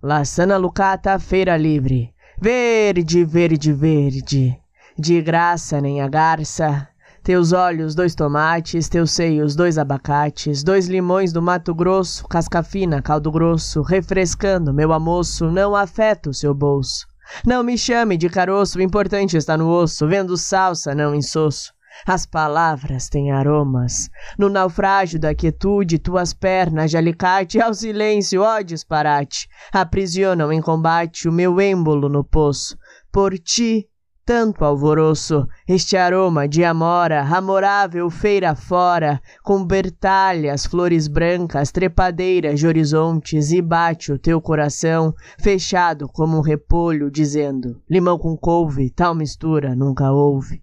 Laçana lucata, feira livre. Verde, verde, verde. De graça nem a garça. Teus olhos, dois tomates, teus seios, dois abacates, dois limões do Mato Grosso, casca fina, caldo grosso, refrescando meu almoço, não afeta o seu bolso. Não me chame de caroço, o importante está no osso, vendo salsa, não insosso. As palavras têm aromas. No naufrágio da quietude, tuas pernas de alicate, ao silêncio, ó disparate, aprisionam em combate o meu êmbolo no poço. Por ti, tanto alvoroço, este aroma de amora, amorável feira fora, com bertalhas, flores brancas, trepadeiras de horizontes, e bate o teu coração, fechado como um repolho, dizendo: limão com couve, tal mistura nunca houve.